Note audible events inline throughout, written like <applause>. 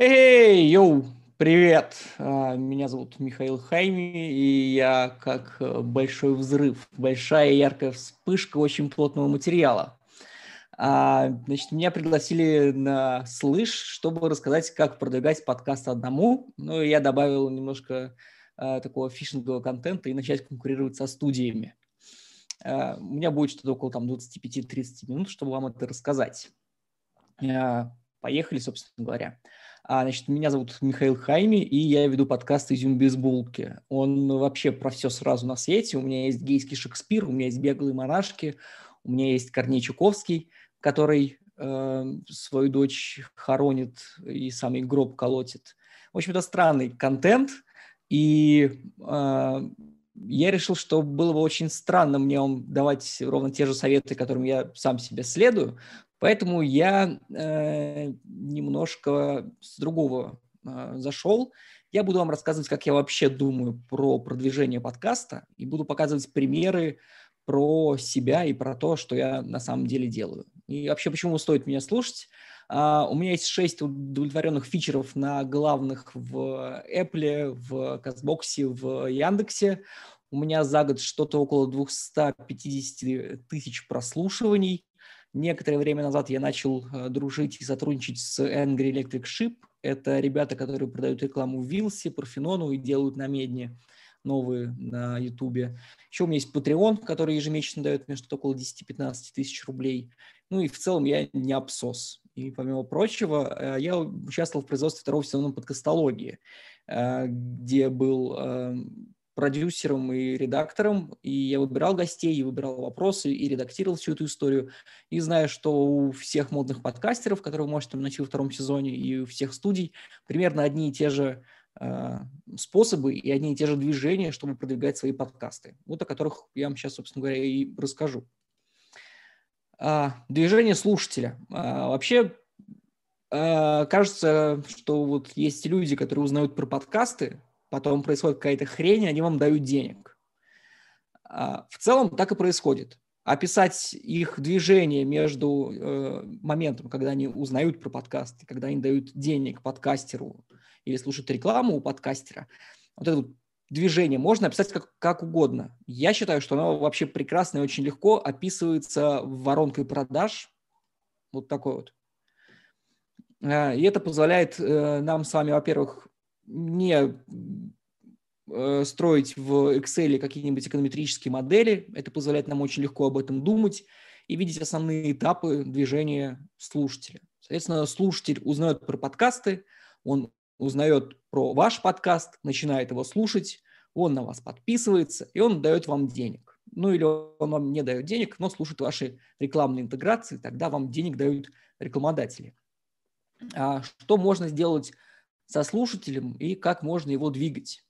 Эй, йоу, привет! А, меня зовут Михаил Хайми, и я как э, большой взрыв, большая яркая вспышка очень плотного материала. А, значит, меня пригласили на Слыш, чтобы рассказать, как продвигать подкаст одному. Ну, и я добавил немножко а, такого фишингового контента и начать конкурировать со студиями. У меня будет что-то около там 25-30 минут, чтобы вам это рассказать. Поехали, собственно говоря. А, значит, меня зовут Михаил Хайми, и я веду подкаст «Изюм без булки». Он вообще про все сразу на свете. У меня есть гейский Шекспир, у меня есть беглые монашки, у меня есть Корней Чуковский, который э, свою дочь хоронит и самый гроб колотит. В общем, это странный контент, и э, я решил, что было бы очень странно мне вам давать ровно те же советы, которым я сам себе следую, Поэтому я э, немножко с другого э, зашел. Я буду вам рассказывать, как я вообще думаю про продвижение подкаста, и буду показывать примеры про себя и про то, что я на самом деле делаю. И вообще, почему стоит меня слушать? Uh, у меня есть шесть удовлетворенных фичеров на главных в Apple, в Казбоксе, в Яндексе. У меня за год что-то около 250 тысяч прослушиваний. Некоторое время назад я начал э, дружить и сотрудничать с Angry Electric Ship. Это ребята, которые продают рекламу Вилсе, Парфенону и делают на Медне новые на Ютубе. Еще у меня есть Patreon, который ежемесячно дает мне что-то около 10-15 тысяч рублей. Ну и в целом я не обсос. И помимо прочего, э, я участвовал в производстве второго сезона подкастологии, э, где был продюсером и редактором, и я выбирал гостей, и выбирал вопросы, и редактировал всю эту историю. И знаю, что у всех модных подкастеров, которые вы можете найти во втором сезоне, и у всех студий примерно одни и те же э, способы и одни и те же движения, чтобы продвигать свои подкасты. Вот о которых я вам сейчас, собственно говоря, и расскажу. А, движение слушателя. А, вообще, а, кажется, что вот есть люди, которые узнают про подкасты, потом происходит какая-то хрень, они вам дают денег. А, в целом так и происходит. Описать их движение между э, моментом, когда они узнают про подкасты, когда они дают денег подкастеру или слушают рекламу у подкастера, вот это вот движение можно описать как, как угодно. Я считаю, что оно вообще прекрасно и очень легко описывается воронкой продаж. Вот такой вот. А, и это позволяет э, нам с вами, во-первых, не э, строить в Excel какие-нибудь эконометрические модели. Это позволяет нам очень легко об этом думать и видеть основные этапы движения слушателя. Соответственно, слушатель узнает про подкасты, он узнает про ваш подкаст, начинает его слушать, он на вас подписывается, и он дает вам денег. Ну или он вам не дает денег, но слушает ваши рекламные интеграции, тогда вам денег дают рекламодатели. А что можно сделать со слушателем и как можно его двигать.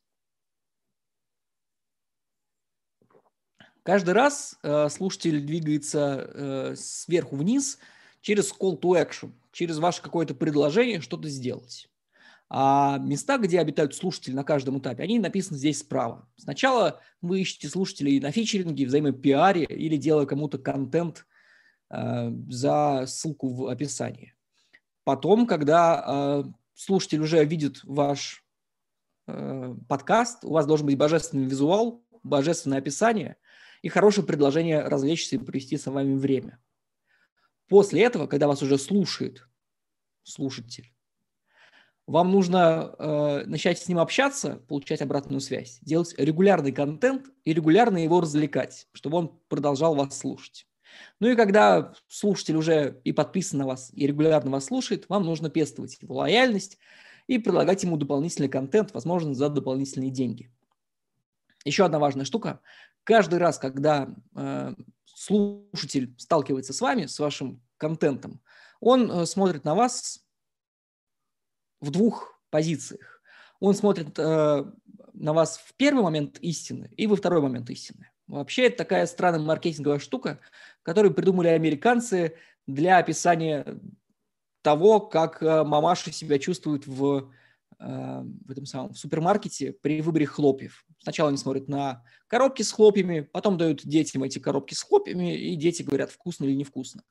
Каждый раз э, слушатель двигается э, сверху вниз через call to action, через ваше какое-то предложение что-то сделать. А места, где обитают слушатели на каждом этапе, они написаны здесь справа. Сначала вы ищете слушателей на фичеринге, взаимопиаре или делая кому-то контент э, за ссылку в описании. Потом, когда э, слушатель уже видит ваш э, подкаст, у вас должен быть божественный визуал, божественное описание и хорошее предложение развлечься и провести с вами время. После этого, когда вас уже слушает слушатель, вам нужно э, начать с ним общаться, получать обратную связь, делать регулярный контент и регулярно его развлекать, чтобы он продолжал вас слушать. Ну и когда слушатель уже и подписан на вас, и регулярно вас слушает, вам нужно пестовать его лояльность и предлагать ему дополнительный контент, возможно, за дополнительные деньги. Еще одна важная штука. Каждый раз, когда э, слушатель сталкивается с вами, с вашим контентом, он э, смотрит на вас в двух позициях. Он смотрит э, на вас в первый момент истины и во второй момент истины. Вообще это такая странная маркетинговая штука, которую придумали американцы для описания того, как э, мамаши себя чувствуют в, э, в этом самом в супермаркете при выборе хлопьев. Сначала они смотрят на коробки с хлопьями, потом дают детям эти коробки с хлопьями, и дети говорят, вкусно или невкусно.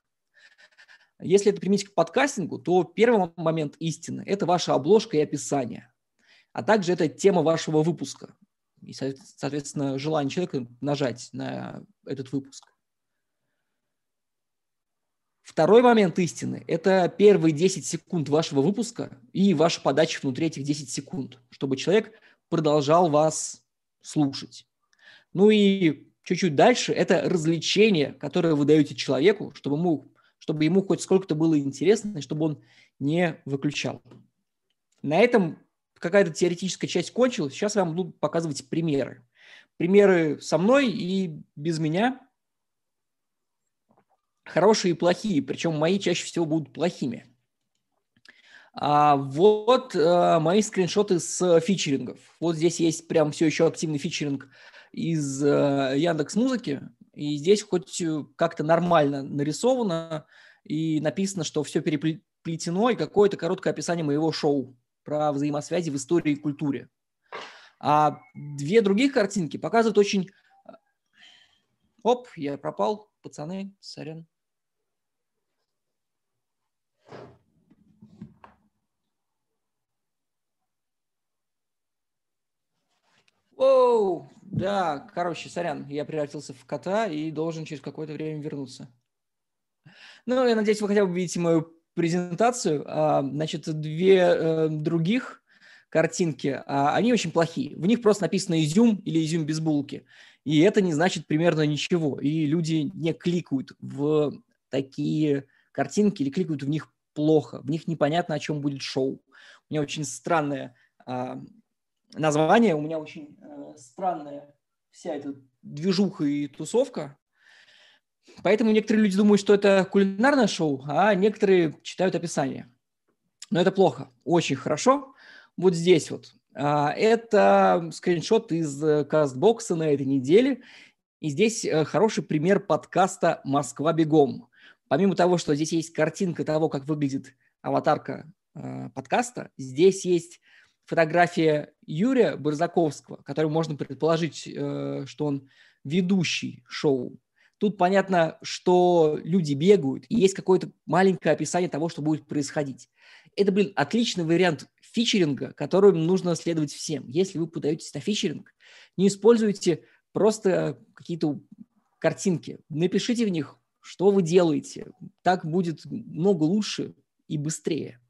Если это применить к подкастингу, то первый момент истины – это ваша обложка и описание, а также это тема вашего выпуска и, соответственно, желание человека нажать на этот выпуск. Второй момент истины – это первые 10 секунд вашего выпуска и ваша подача внутри этих 10 секунд, чтобы человек продолжал вас слушать. Ну и чуть-чуть дальше – это развлечение, которое вы даете человеку, чтобы ему, чтобы ему хоть сколько-то было интересно, и чтобы он не выключал. На этом какая-то теоретическая часть кончилась. Сейчас я вам буду показывать примеры. Примеры со мной и без меня. Хорошие и плохие, причем мои чаще всего будут плохими. А вот а, мои скриншоты с фичерингов. Вот здесь есть прям все еще активный фичеринг из а, Яндекс Музыки. И здесь хоть как-то нормально нарисовано и написано, что все переплетено, и какое-то короткое описание моего шоу про взаимосвязи в истории и культуре. А две других картинки показывают очень... Оп, я пропал, пацаны, сорян. Оу, да, короче, сорян, я превратился в кота и должен через какое-то время вернуться. Ну, я надеюсь, вы хотя бы видите мою презентацию, а, значит, две э, других картинки, а, они очень плохие. В них просто написано изюм или изюм без булки. И это не значит примерно ничего. И люди не кликают в такие картинки или кликают в них плохо. В них непонятно, о чем будет шоу. У меня очень странное а, название, у меня очень э, странная вся эта движуха и тусовка. Поэтому некоторые люди думают, что это кулинарное шоу, а некоторые читают описание. Но это плохо. Очень хорошо. Вот здесь вот. А, это скриншот из э, кастбокса на этой неделе. И здесь э, хороший пример подкаста «Москва бегом». Помимо того, что здесь есть картинка того, как выглядит аватарка э, подкаста, здесь есть фотография Юрия Барзаковского, который можно предположить, что он ведущий шоу Тут понятно, что люди бегают, и есть какое-то маленькое описание того, что будет происходить. Это, блин, отличный вариант фичеринга, которым нужно следовать всем. Если вы подаетесь на фичеринг, не используйте просто какие-то картинки. Напишите в них, что вы делаете. Так будет много лучше и быстрее.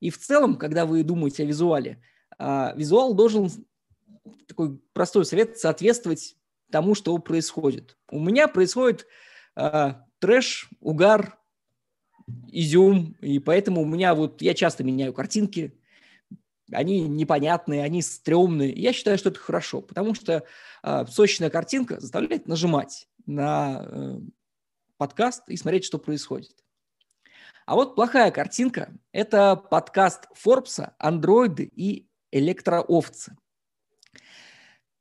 И в целом, когда вы думаете о визуале, а, визуал должен, такой простой совет, соответствовать тому, что происходит. У меня происходит э, трэш, угар, изюм, и поэтому у меня вот, я часто меняю картинки, они непонятные, они стрёмные. Я считаю, что это хорошо, потому что э, сочная картинка заставляет нажимать на э, подкаст и смотреть, что происходит. А вот плохая картинка – это подкаст Форбса «Андроиды и электроовцы».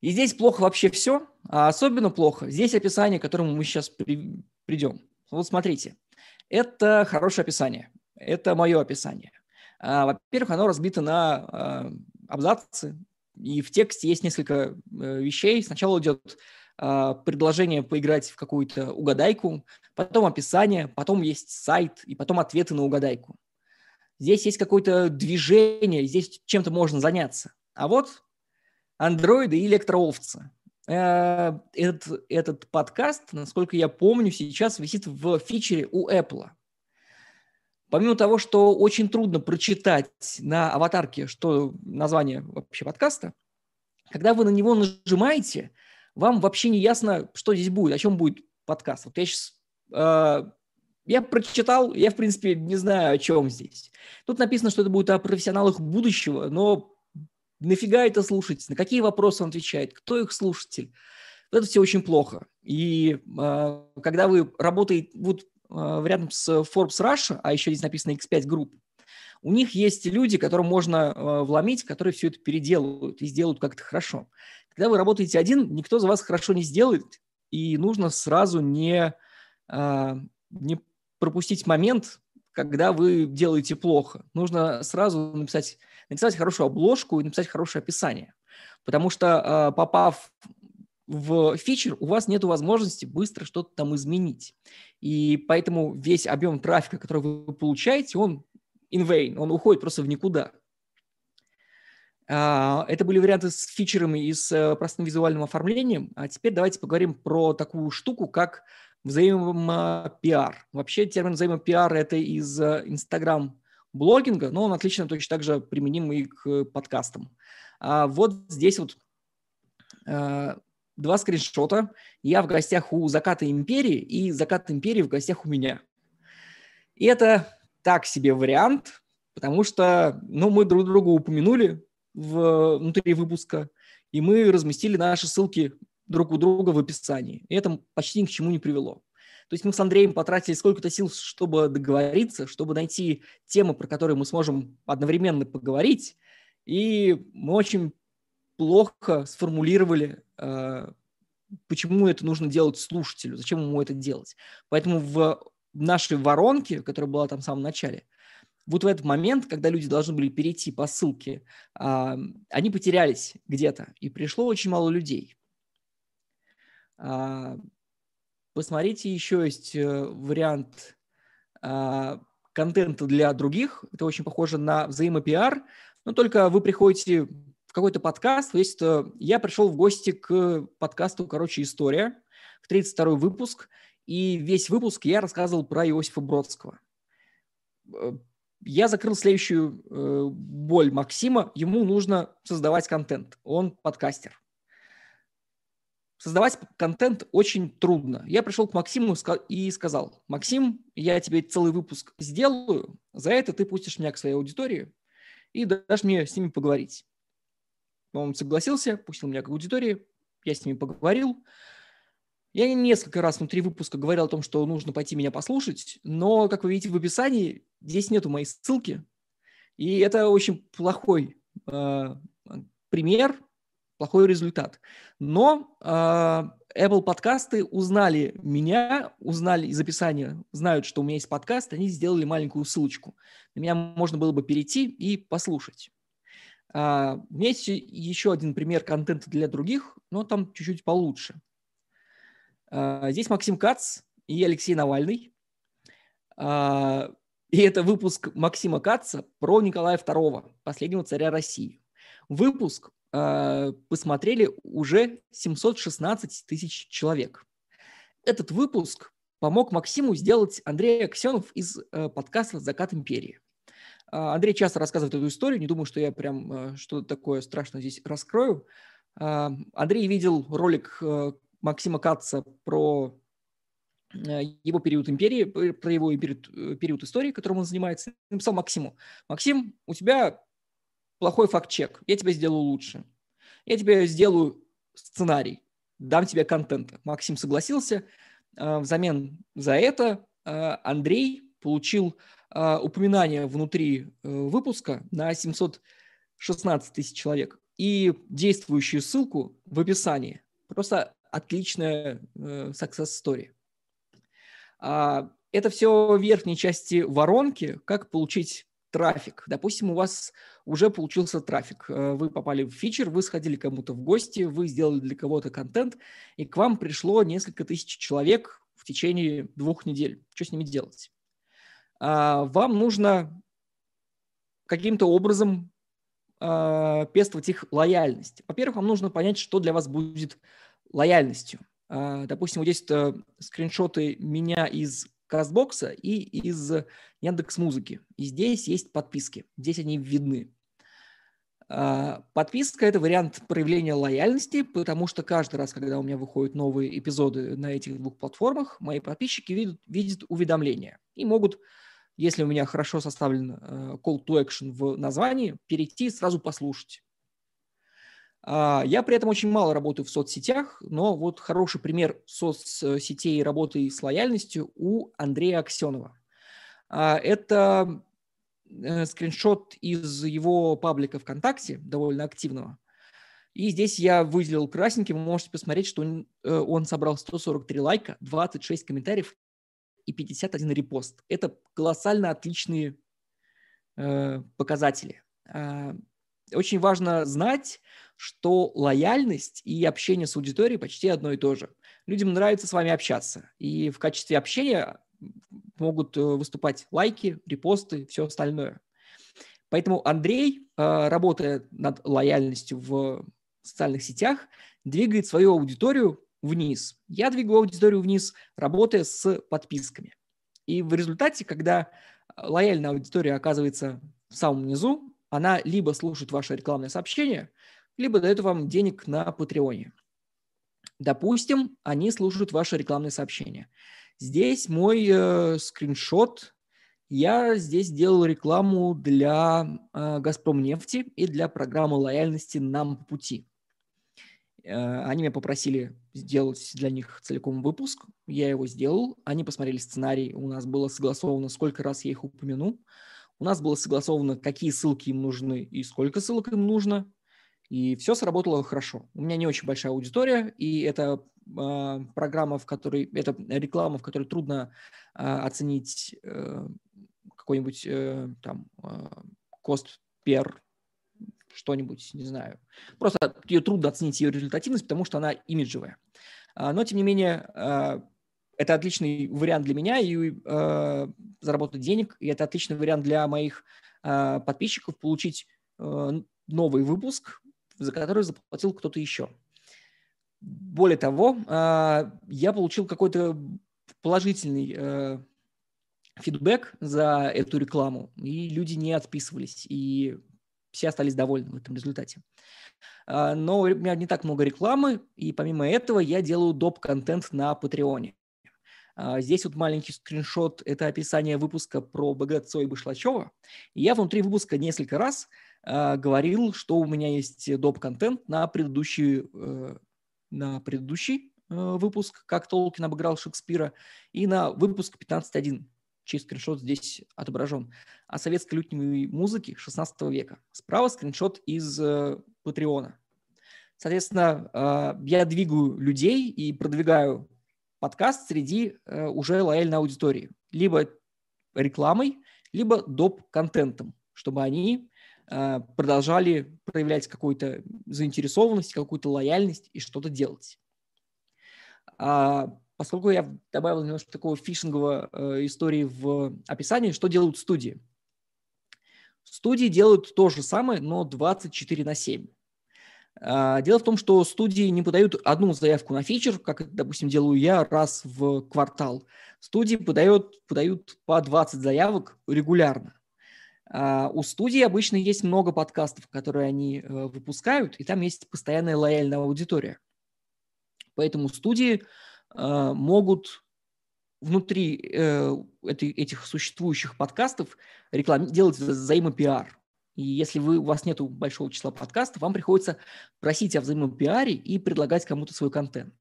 И здесь плохо вообще все, а особенно плохо здесь описание, к которому мы сейчас при, придем. Вот смотрите, это хорошее описание, это мое описание. А, во-первых, оно разбито на а, абзацы, и в тексте есть несколько а, вещей. Сначала идет а, предложение поиграть в какую-то угадайку, потом описание, потом есть сайт, и потом ответы на угадайку. Здесь есть какое-то движение, здесь чем-то можно заняться. А вот андроиды и электроовцы. Э, этот, этот подкаст, насколько я помню, сейчас висит в фичере у Apple. Помимо того, что очень трудно прочитать на аватарке, что название вообще подкаста, когда вы на него нажимаете, вам вообще не ясно, что здесь будет, о чем будет подкаст. Вот я сейчас э, я прочитал, я, в принципе, не знаю, о чем здесь. Тут написано, что это будет о профессионалах будущего, но нафига это слушать, на какие вопросы он отвечает, кто их слушатель. Это все очень плохо. И э, когда вы работаете вот, э, рядом с Forbes Russia, а еще здесь написано X5 Group, у них есть люди, которым можно э, вломить, которые все это переделают и сделают как-то хорошо. Когда вы работаете один, никто за вас хорошо не сделает, и нужно сразу не, э, не пропустить момент, когда вы делаете плохо. Нужно сразу написать написать хорошую обложку и написать хорошее описание. Потому что, а, попав в фичер, у вас нет возможности быстро что-то там изменить. И поэтому весь объем трафика, который вы получаете, он in vain, он уходит просто в никуда. А, это были варианты с фичерами и с э, простым визуальным оформлением. А теперь давайте поговорим про такую штуку, как взаимопиар. Вообще термин взаимопиар – это из Инстаграм блогинга, но он отлично точно так же применим и к подкастам. А вот здесь вот э, два скриншота. Я в гостях у Заката Империи, и Закат Империи в гостях у меня. И это так себе вариант, потому что ну, мы друг друга упомянули в, внутри выпуска, и мы разместили наши ссылки друг у друга в описании. И это почти ни к чему не привело. То есть мы с Андреем потратили сколько-то сил, чтобы договориться, чтобы найти темы, про которые мы сможем одновременно поговорить. И мы очень плохо сформулировали, э, почему это нужно делать слушателю, зачем ему это делать. Поэтому в нашей воронке, которая была там в самом начале, вот в этот момент, когда люди должны были перейти по ссылке, а, они потерялись где-то, и пришло очень мало людей. А, посмотрите, еще есть э, вариант а, контента для других. Это очень похоже на взаимопиар, но только вы приходите в какой-то подкаст. То есть э, я пришел в гости к подкасту «Короче, история», в 32 выпуск, и весь выпуск я рассказывал про Иосифа Бродского э, я закрыл следующую боль Максима. Ему нужно создавать контент. Он подкастер. Создавать контент очень трудно. Я пришел к Максиму и сказал, Максим, я тебе целый выпуск сделаю, за это ты пустишь меня к своей аудитории и дашь мне с ними поговорить. Он согласился, пустил меня к аудитории, я с ними поговорил. Я несколько раз внутри выпуска говорил о том, что нужно пойти меня послушать, но, как вы видите в описании, здесь нету моей ссылки. И это очень плохой э, пример, плохой результат. Но э, Apple подкасты узнали меня, узнали из описания, знают, что у меня есть подкаст, они сделали маленькую ссылочку. На меня можно было бы перейти и послушать. Uh, у меня есть еще один пример контента для других, но там чуть-чуть получше. А, здесь Максим Кац и Алексей Навальный. А, и это выпуск Максима Каца про Николая II, последнего царя России. Выпуск посмотрели уже 716 тысяч человек. Этот выпуск помог Максиму сделать Андрей Аксенов из подкаста «Закат империи». Андрей часто рассказывает эту историю, не думаю, что я прям что-то такое страшное здесь раскрою. Андрей видел ролик Максима Каца про э, его период империи, про его период, э, период истории, которым он занимается, написал Максиму. Максим, у тебя плохой факт-чек, я тебя сделаю лучше. Я тебе сделаю сценарий, дам тебе контент. Максим согласился. Э, взамен за это Андрей получил упоминание внутри выпуска на 716 тысяч человек и действующую ссылку в описании. Просто отличная э, success story. А, это все в верхней части воронки, как получить трафик. Допустим, у вас уже получился трафик. Э, вы попали в фичер, вы сходили кому-то в гости, вы сделали для кого-то контент, и к вам пришло несколько тысяч человек в течение двух недель. Что с ними делать? А, вам нужно каким-то образом а, пестовать их лояльность. Во-первых, вам нужно понять, что для вас будет лояльностью. А, допустим, вот здесь э, скриншоты меня из Кастбокса и из Яндекс Музыки. И здесь есть подписки. Здесь они видны. А, подписка – это вариант проявления лояльности, потому что каждый раз, когда у меня выходят новые эпизоды на этих двух платформах, мои подписчики видят, видят уведомления и могут, если у меня хорошо составлен э, call to action в названии, перейти и сразу послушать. А, я при этом очень мало работаю в соцсетях, но вот хороший пример соцсетей работы с лояльностью у Андрея Аксенова. А, это э, скриншот из его паблика ВКонтакте, довольно активного. И здесь я выделил красненьким, вы можете посмотреть, что он, э, он собрал 143 лайка, 26 комментариев и 51 репост. Это колоссально отличные э, показатели. Очень важно знать, что лояльность и общение с аудиторией почти одно и то же. людям нравится с вами общаться. И в качестве общения могут э, выступать лайки, репосты, все остальное. Поэтому Андрей, э, работая над лояльностью в социальных сетях, двигает свою аудиторию вниз. Я двигаю аудиторию вниз, работая с подписками. И в результате, когда лояльная аудитория оказывается в самом низу, она либо слушает ваше рекламное сообщение, либо дает вам денег на Патреоне. Допустим, они слушают ваши рекламные сообщения. Здесь мой э, скриншот. Я здесь делал рекламу для э, Газпром нефти и для программы лояльности «Нам по пути». Э, они меня попросили сделать для них целиком выпуск. Я его сделал. Они посмотрели сценарий. У нас было согласовано, сколько раз я их упомяну. У нас было согласовано, какие ссылки им нужны и сколько ссылок им нужно. И все сработало хорошо. У меня не очень большая аудитория, и это э, программа, в которой, это реклама, в которой трудно э, оценить э, какой-нибудь э, там э, кост пер что-нибудь, не знаю. Просто ее трудно оценить ее результативность, потому что она имиджевая. Но, тем не менее, это отличный вариант для меня и э, заработать денег, и это отличный вариант для моих э, подписчиков получить э, новый выпуск за который заплатил кто-то еще. Более того, а, я получил какой-то положительный э, фидбэк за эту рекламу, и люди не отписывались, и все остались довольны в этом результате. А, но у меня не так много рекламы, и помимо этого я делаю доп-контент на Патреоне. А, здесь вот маленький скриншот – это описание выпуска про Богатцо и Башлачева. Я внутри выпуска несколько раз а, говорил, что у меня есть доп-контент на предыдущий, э, на предыдущий э, выпуск, как Толкин обыграл Шекспира, и на выпуск 15.1, чей скриншот здесь отображен, о советской лютневой музыке 16 века. Справа скриншот из э, Патреона. Соответственно, а, я двигаю людей и продвигаю подкаст среди уже лояльной аудитории. Либо рекламой, либо доп-контентом, чтобы они Э, продолжали проявлять какую-то заинтересованность, какую-то лояльность и что-то делать. А поскольку я добавил немножко такого фишингового э, истории в описании, что делают студии? Студии делают то же самое, но 24 на 7. А, дело в том, что студии не подают одну заявку на фичер, как, допустим, делаю я раз в квартал. Студии подают, подают по 20 заявок регулярно. А, у студии обычно есть много подкастов, которые они э, выпускают, и там есть постоянная лояльная аудитория. Поэтому студии э, могут внутри э, этих существующих подкастов реклам... делать взаимопиар. И если вы, у вас нет большого числа подкастов, вам приходится просить о взаимопиаре и предлагать кому-то свой контент.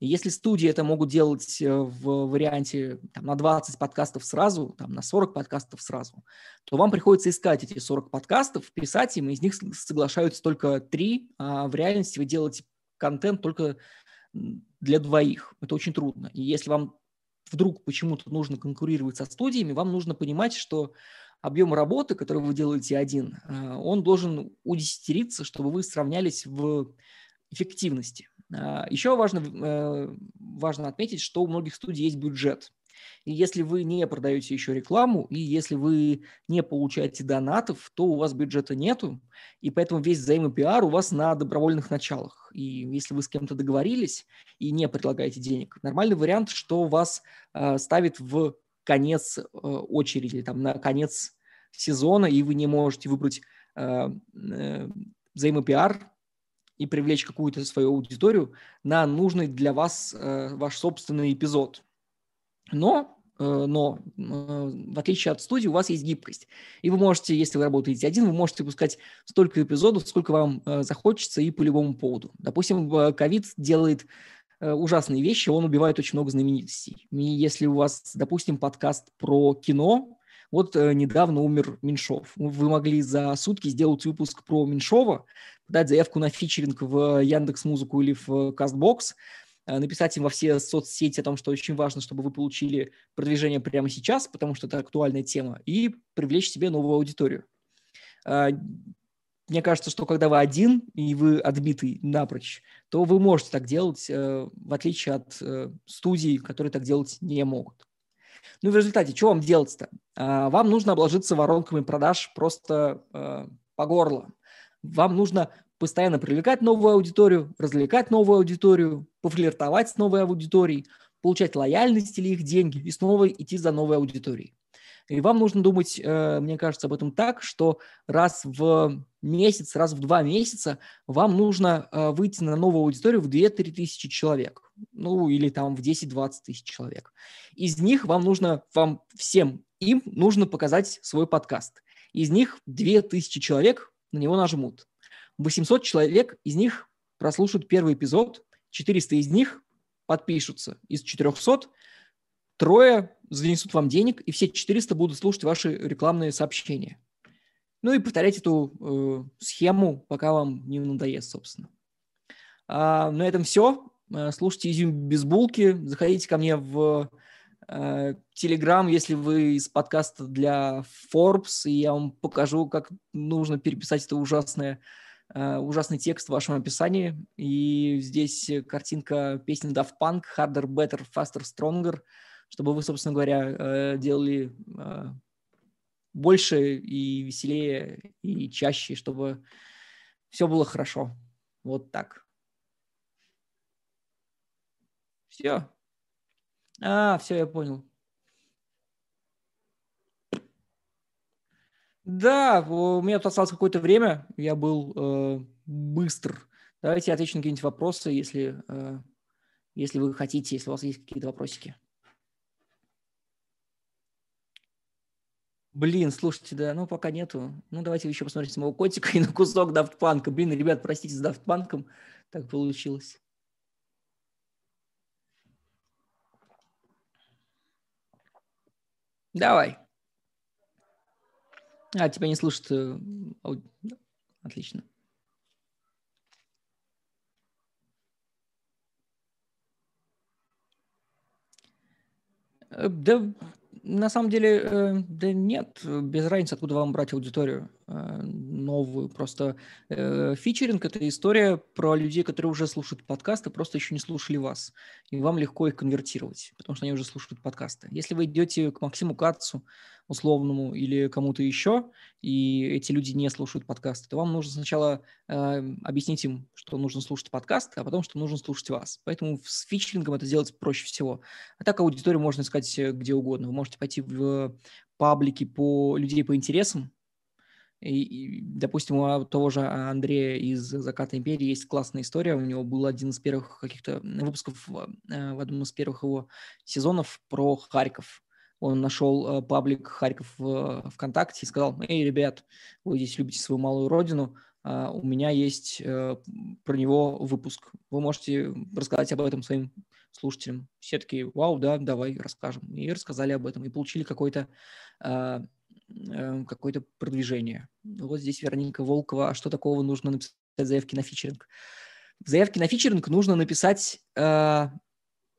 Если студии это могут делать э, в варианте там, на 20 подкастов сразу, там, на 40 подкастов сразу, то вам приходится искать эти 40 подкастов, писать им, из них соглашаются только 3, а в реальности вы делаете контент только для двоих. Это очень трудно. И если вам вдруг почему-то нужно конкурировать со студиями, вам нужно понимать, что объем работы, который вы делаете один, э, он должен удесятериться, чтобы вы сравнялись в эффективности. А, Еще важно, э, важно отметить, что у многих студий есть бюджет. И если вы не продаете еще рекламу, и если вы не получаете донатов, то у вас бюджета нету, и поэтому весь взаимопиар у вас на добровольных началах. И если вы с кем-то договорились и не предлагаете денег, нормальный вариант, что вас э, ставит в конец э, очереди, там, на конец сезона, и вы не можете выбрать э, э, взаимопиар и привлечь какую-то свою аудиторию на нужный для вас ваш собственный эпизод. Но, но в отличие от студии у вас есть гибкость. И вы можете, если вы работаете один, вы можете выпускать столько эпизодов, сколько вам захочется и по любому поводу. Допустим, ковид делает ужасные вещи, он убивает очень много знаменитостей. И если у вас, допустим, подкаст про кино, вот э, недавно умер Меньшов. Вы могли за сутки сделать выпуск про Меньшова, подать заявку на фичеринг в Яндекс Музыку или в Castbox, э, написать им во все соцсети о том, что очень важно, чтобы вы получили продвижение прямо сейчас, потому что это актуальная тема, и привлечь себе новую аудиторию. Э, мне кажется, что когда вы один и вы отбитый напрочь, то вы можете так делать, э, в отличие от э, студий, которые так делать не могут. Ну и в результате, что вам делать-то? А, вам нужно обложиться воронками продаж просто э, по горло. Вам нужно постоянно привлекать новую аудиторию, развлекать новую аудиторию, пофлиртовать с новой аудиторией, получать лояльность или их деньги и снова идти за новой аудиторией. И вам нужно думать, э, мне кажется, об этом так, что раз в месяц, раз в два месяца вам нужно э, выйти на новую аудиторию в 2-3 тысячи человек. Ну, или там в 10-20 тысяч человек. Из них вам нужно, вам всем им нужно показать свой подкаст. Из них 2000 человек на него нажмут. 800 человек из них прослушают первый эпизод, 400 из них подпишутся. Из 400 трое занесут вам денег, и все 400 будут слушать ваши рекламные сообщения. Ну и повторять эту э, схему, пока вам не надоест, собственно. А, на этом все. Э, слушайте «Изюм без булки». Заходите ко мне в Телеграм, если вы из подкаста для Forbes, и я вам покажу, как нужно переписать это ужасное, э, ужасный текст в вашем описании. И здесь картинка песни Daft Punk «Harder, Better, Faster, Stronger», чтобы вы, собственно говоря, э, делали э, больше и веселее, и чаще, чтобы все было хорошо. Вот так. Все. А, все, я понял. Да, у меня тут осталось какое-то время, я был э, быстр. Давайте я отвечу на какие-нибудь вопросы, если, э, если вы хотите, если у вас есть какие-то вопросики. Блин, слушайте, да, ну пока нету. Ну давайте еще посмотрите моего котика и на кусок Дафтпанка. Блин, ребят, простите с Дафтпанком, так получилось. Давай. А, тебя не слушают. Э, отлично. Э, да, на самом деле, э, да нет, без разницы, откуда вам брать аудиторию новую. Просто фичеринг – это история про людей, которые уже слушают подкасты, просто еще не слушали вас. И вам легко их конвертировать, потому что они уже слушают подкасты. Если вы идете к Максиму Кацу, условному или кому-то еще, и эти люди не слушают подкасты, то вам нужно сначала э, объяснить им, что нужно слушать подкасты, а потом, что нужно слушать вас. Поэтому с фичерингом это сделать проще всего. А так аудиторию можно искать э, где угодно. Вы можете пойти в паблики по людей по интересам, и, и, допустим, у того же Андрея из «Заката империи» есть классная история. У него был один из первых каких-то выпусков в э, одном из первых его сезонов про Харьков он нашел э, паблик Харьков в ВКонтакте и сказал, эй, ребят, вы здесь любите свою малую родину, а у меня есть э, про него выпуск. Вы можете рассказать об этом своим слушателям. Все такие, вау, да, давай расскажем. И рассказали об этом, и получили какое-то а, э, какое-то продвижение. Вот здесь Вероника Волкова. А что такого нужно написать заявки на фичеринг? В заявке на фичеринг нужно написать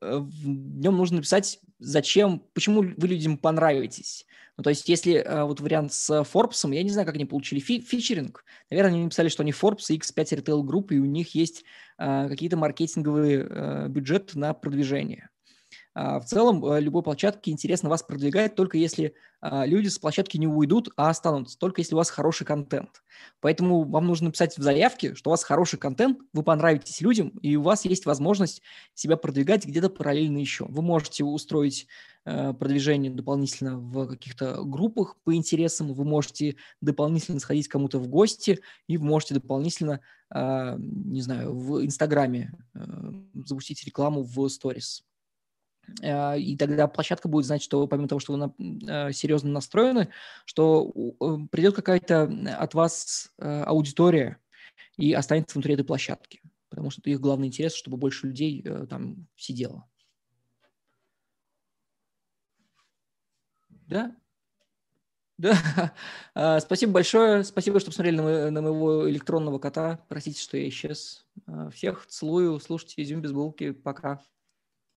Э, в нем нужно написать, зачем, почему вы людям понравитесь. Ну, то есть, если э, вот вариант с Forbes, я не знаю, как они получили фи фичеринг. Наверное, они написали, что они Forbes и X5 Retail Group, и у них есть э, какие-то маркетинговые э, бюджеты на продвижение. А, в целом, э, любой площадке интересно вас продвигать только если а, люди с площадки не уйдут, а останутся, только если у вас хороший контент. Поэтому вам нужно написать в заявке, что у вас хороший контент, вы понравитесь людям, и у вас есть возможность себя продвигать где-то параллельно еще. Вы можете устроить э, продвижение дополнительно в каких-то группах по интересам, вы можете дополнительно сходить кому-то в гости, и вы можете дополнительно, а, не знаю, в Инстаграме э, запустить рекламу в сторис. Э, и тогда площадка будет знать, что помимо того, что вы э, серьезно настроены, что э, придет какая-то от вас аудитория и останется внутри этой площадки. Потому что это их главный интерес, чтобы больше людей там сидело. Да? Да. <laughs> Спасибо большое. Спасибо, что посмотрели на, на моего электронного кота. Простите, что я исчез. Всех целую. Слушайте «Изюм без булки». Пока.